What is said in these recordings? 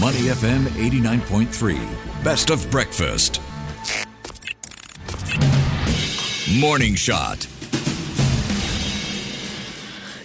Money FM 89.3. Best of breakfast. Morning Shot.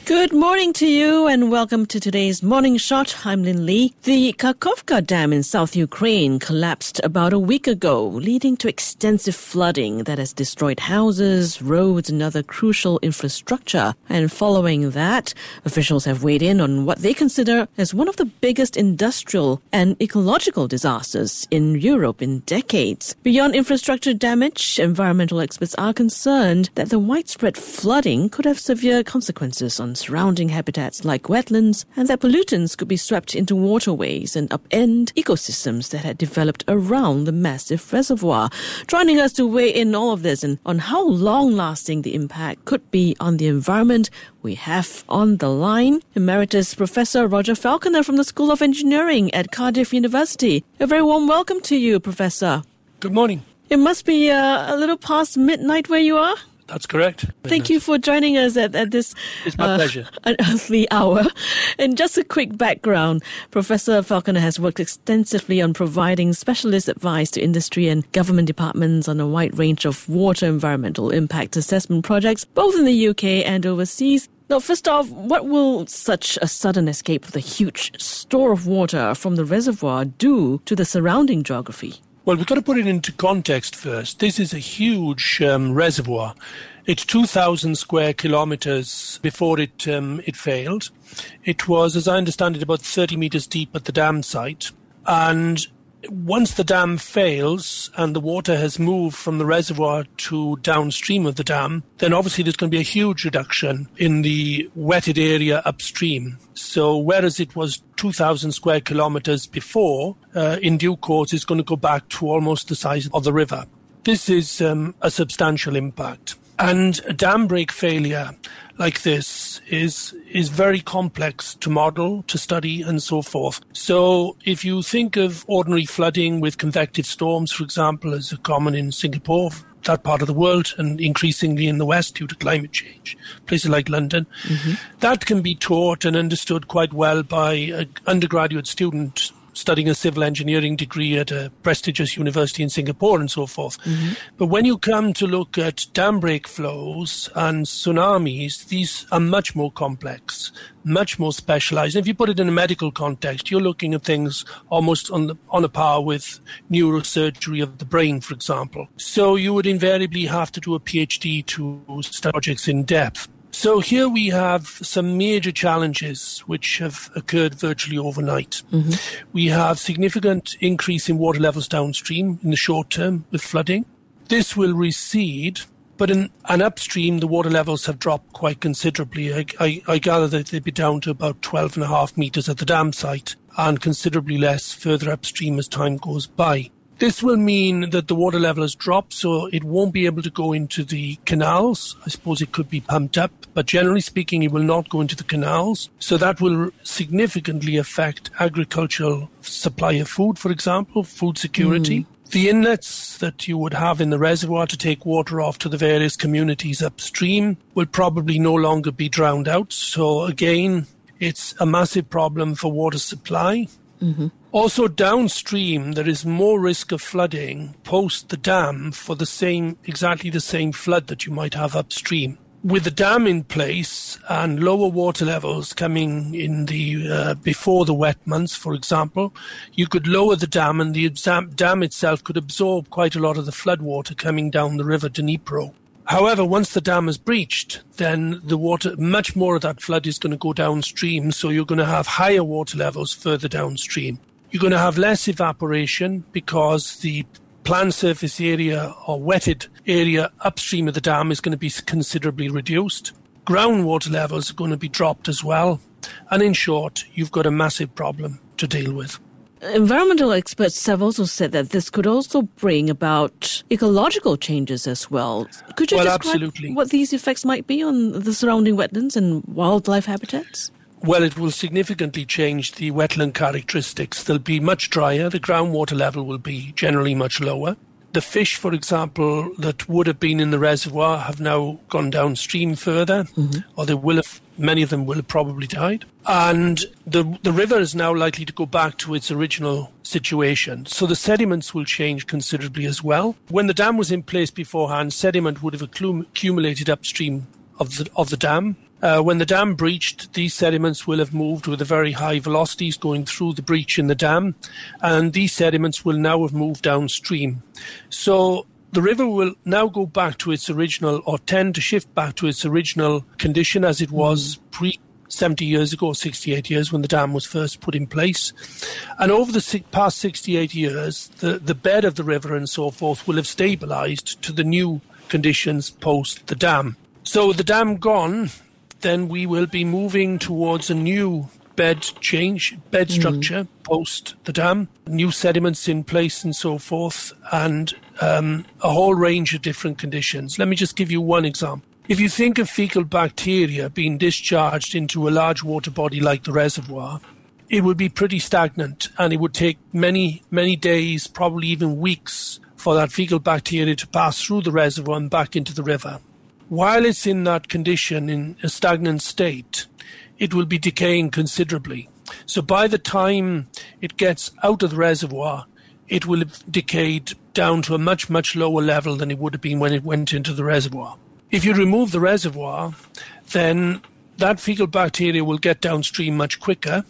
Good morning to you and welcome to today's Morning Shot. I'm Lynlee. The Kakhovka Dam in South Ukraine collapsed about a week ago, leading to extensive flooding that has destroyed houses, roads, and other crucial infrastructure. And following that, officials have weighed in on what they consider as one of the biggest industrial and ecological disasters in Europe in decades. Beyond infrastructure damage, environmental experts are concerned that the widespread flooding could have severe consequences on surrounding habitats like wetlands, and that pollutants could be swept into waterways and upend ecosystems that had developed around the massive reservoir. Joining us to weigh in all of this and on how long lasting the impact could be on the environment, we have on the line Emeritus Professor Roger Falconer from the School of Engineering at Cardiff University. A very warm welcome to you, Professor. Good morning. It must be uh, a little past midnight where you are. That's correct. Thank you for joining us at, at this It's my uh, pleasure. unearthly hour. And just a quick background Professor Falconer has worked extensively on providing specialist advice to industry and government departments on a wide range of water environmental impact assessment projects, both in the UK and overseas. Now, first off, what will such a sudden escape of the huge store of water from the reservoir do to the surrounding geography? Well, we've got to put it into context first. This is a huge um, reservoir. It's 2,000 square kilometers before it um, it failed. It was, as I understand it, about 30 meters deep at the dam site. And once the dam fails and the water has moved from the reservoir to downstream of the dam, then obviously there's going to be a huge reduction in the wetted area upstream. So whereas it was 2,000 square kilometers before, uh, in due course it's going to go back to almost the size of the river. This is um, a substantial impact. And a dam break failure like this is is very complex to model, to study, and so forth. So if you think of ordinary flooding with convective storms, for example, as are common in Singapore, that part of the world, and increasingly in the West due to climate change, places like London, mm-hmm. that can be taught and understood quite well by an undergraduate student studying a civil engineering degree at a prestigious university in Singapore and so forth. But when you come to look at dam break flows and tsunamis, these are much more complex, much more specialized. If you put it in a medical context, you're looking at things almost on the, on a par with neurosurgery of the brain, for example. So you would invariably have to do a PhD to study projects in depth. So here we have some major challenges which have occurred virtually overnight. Mm-hmm. We have significant increase in water levels downstream in the short term with flooding. This will recede, but in and upstream the water levels have dropped quite considerably. I, I, I gather that they'd be down to about 12 and a half meters at the dam site and considerably less further upstream as time goes by. This will mean that the water level has dropped, so it won't be able to go into the canals. I suppose it could be pumped up, but generally speaking, it will not go into the canals. So that will significantly affect agricultural supply of food, for example, food security. Hmm. The inlets that you would have in the reservoir to take water off to the various communities upstream will probably no longer be drowned out. So again, it's a massive problem for water supply. Also, downstream, there is more risk of flooding post the dam for the same, exactly the same flood that you might have upstream. With the dam in place and lower water levels coming in the uh, before the wet months, for example, you could lower the dam, and the dam itself could absorb quite a lot of the flood water coming down the river Dnipro. However, once the dam is breached, then the water, much more of that flood is going to go downstream. So you're going to have higher water levels further downstream. You're going to have less evaporation because the planned surface area or wetted area upstream of the dam is going to be considerably reduced. Groundwater levels are going to be dropped as well. And in short, you've got a massive problem to deal with. Environmental experts have also said that this could also bring about ecological changes as well. Could you Well, describe absolutely. what these effects might be on the surrounding wetlands and wildlife habitats? Well, it will significantly change the wetland characteristics. They'll be much drier. The groundwater level will be generally much lower. The fish, for example, that would have been in the reservoir have now gone downstream further, mm-hmm. or they will have many of them will have probably died. And the, the river is now likely to go back to its original situation. So the sediments will change considerably as well. When the dam was in place beforehand, sediment would have accumulated upstream of the, of the dam. Uh, when the dam breached, these sediments will have moved with very high velocities going through the breach in the dam, and these sediments will now have moved downstream. So the river will now go back to its original, or tend to shift back to its original condition as it was mm. pre 70 years ago, 68 years, when the dam was first put in place. And over the past 68 years, the, the bed of the river and so forth will have stabilized to the new conditions post the dam. So the dam gone, then we will be moving towards a new bed change, bed mm. structure mm. post the dam, new sediments in place and so forth, and um, a whole range of different conditions. Let me just give you one example. If you think of fecal bacteria being discharged into a large water body like the reservoir, it would be pretty stagnant and it would take many, many days, probably even weeks, for that fecal bacteria to pass through the reservoir and back into the river. While it's in that condition, in a stagnant state, it will be decaying considerably. So by the time it gets out of the reservoir, it will have decayed down to a much, much lower level than it would have been when it went into the reservoir. If you remove the reservoir, then that fecal bacteria will get downstream much quicker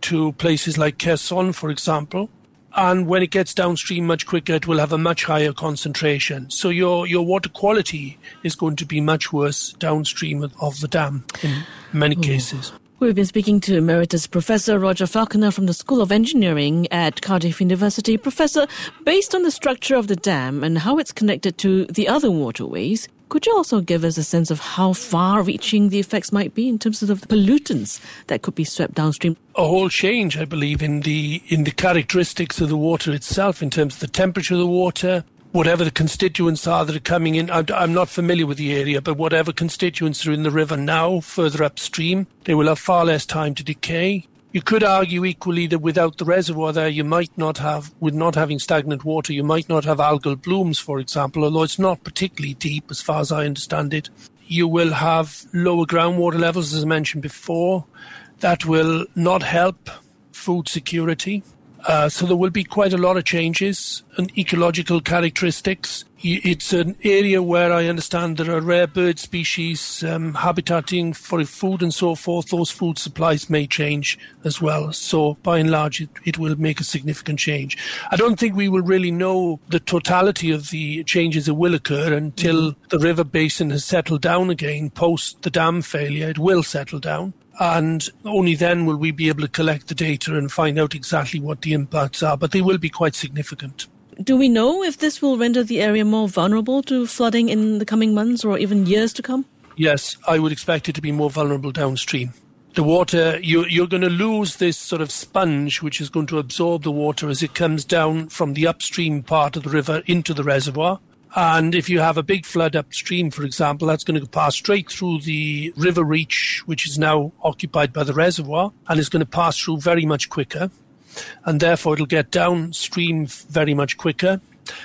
to places like Kherson, for example. And when it gets downstream much quicker, it will have a much higher concentration. So your, your water quality is going to be much worse downstream of the dam in many mm. cases. We've been speaking to Emeritus Professor Roger Falconer from the School of Engineering at Cardiff University. Professor, based on the structure of the dam and how it's connected to the other waterways, could you also give us a sense of how far reaching the effects might be in terms of the pollutants that could be swept downstream? A whole change, I believe, in the in the characteristics of the water itself, in terms of the temperature of the water, whatever the constituents are that are coming in. I'm not familiar with the area, but whatever constituents are in the river now, further upstream, they will have far less time to decay. You could argue equally that without the reservoir there, you might not have, with not having stagnant water, you might not have algal blooms, for example, although it's not particularly deep as far as I understand it. You will have lower groundwater levels, as I mentioned before. That will not help food security. Uh, so there will be quite a lot of changes and ecological characteristics. It's an area where I understand there are rare bird species um, habitating for food and so forth. Those food supplies may change as well. So by and large, it, it will make a significant change. I don't think we will really know the totality of the changes that will occur until mm-hmm. the river basin has settled down again post the dam failure. It will settle down and only then will we be able to collect the data and find out exactly what the impacts are, but they will be quite significant. Do we know if this will render the area more vulnerable to flooding in the coming months or even years to come? Yes, I would expect it to be more vulnerable downstream. The water, you, you're going to lose this sort of sponge which is going to absorb the water as it comes down from the upstream part of the river into the reservoir. And if you have a big flood upstream, for example, that's going to pass straight through the river reach, which is now occupied by the reservoir, and is going to pass through very much quicker. And therefore, it'll get downstream very much quicker.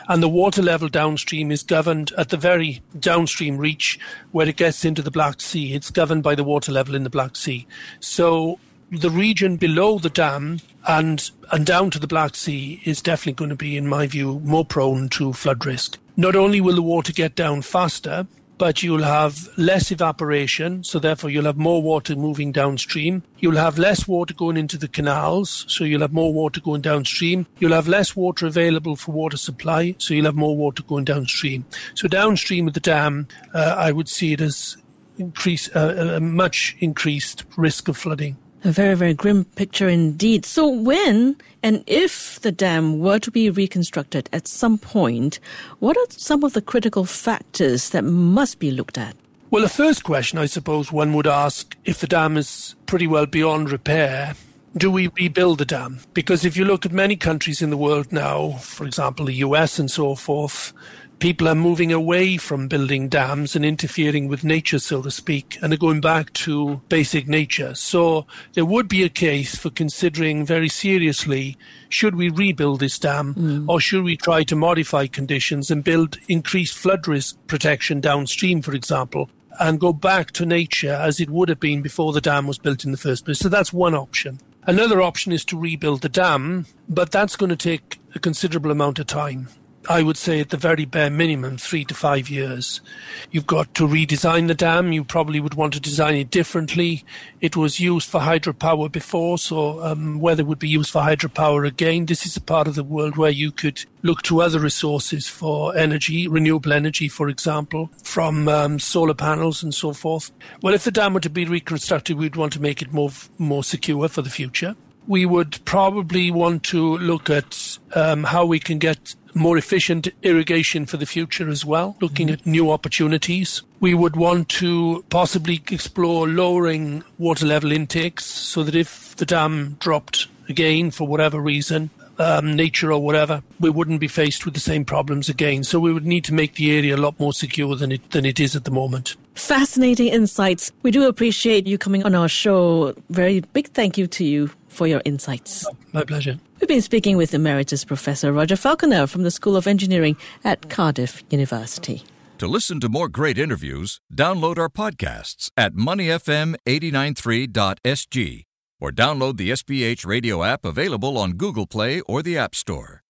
And the water level downstream is governed at the very downstream reach where it gets into the Black Sea. It's governed by the water level in the Black Sea. So the region below the dam and and down to the Black Sea is definitely going to be, in my view, more prone to flood risk. Not only will the water get down faster, but you'll have less evaporation, so therefore you'll have more water moving downstream. You'll have less water going into the canals, so you'll have more water going downstream. You'll have less water available for water supply, so you'll have more water going downstream. So downstream of the dam, uh, I would see it as increase, uh, a much increased risk of flooding. A very, very grim picture indeed. So, when and if the dam were to be reconstructed at some point, what are some of the critical factors that must be looked at? Well, the first question I suppose one would ask if the dam is pretty well beyond repair, do we rebuild the dam? Because if you look at many countries in the world now, for example, the US and so forth, people are moving away from building dams and interfering with nature, so to speak, and are going back to basic nature. So there would be a case for considering very seriously should we rebuild this dam mm. or should we try to modify conditions and build increased flood risk protection downstream, for example? and go back to nature as it would have been before the dam was built in the first place. So that's one option. Another option is to rebuild the dam, but that's going to take a considerable amount of time. I would say at the very bare minimum, three to five years. You've got to redesign the dam. You probably would want to design it differently. It was used for hydropower before, so um, whether it would be used for hydropower again, this is a part of the world where you could look to other resources for energy, renewable energy, for example, from um, solar panels and so forth. Well, if the dam were to be reconstructed, we'd want to make it more more secure for the future we would probably want to look at um, how we can get more efficient irrigation for the future as well, looking mm-hmm. at new opportunities. We would want to possibly explore lowering water level intakes so that if the dam dropped again for whatever reason, um, nature or whatever, we wouldn't be faced with the same problems again. So we would need to make the area a lot more secure than it than it is at the moment. Fascinating insights. We do appreciate you coming on our show. Very big thank you to you for your insights. My pleasure. We've been speaking with Emeritus Professor Roger Falconer from the School of Engineering at Cardiff University. To listen to more great interviews, download our podcasts at moneyfm893.sg or download the SPH radio app available on Google Play or the App Store.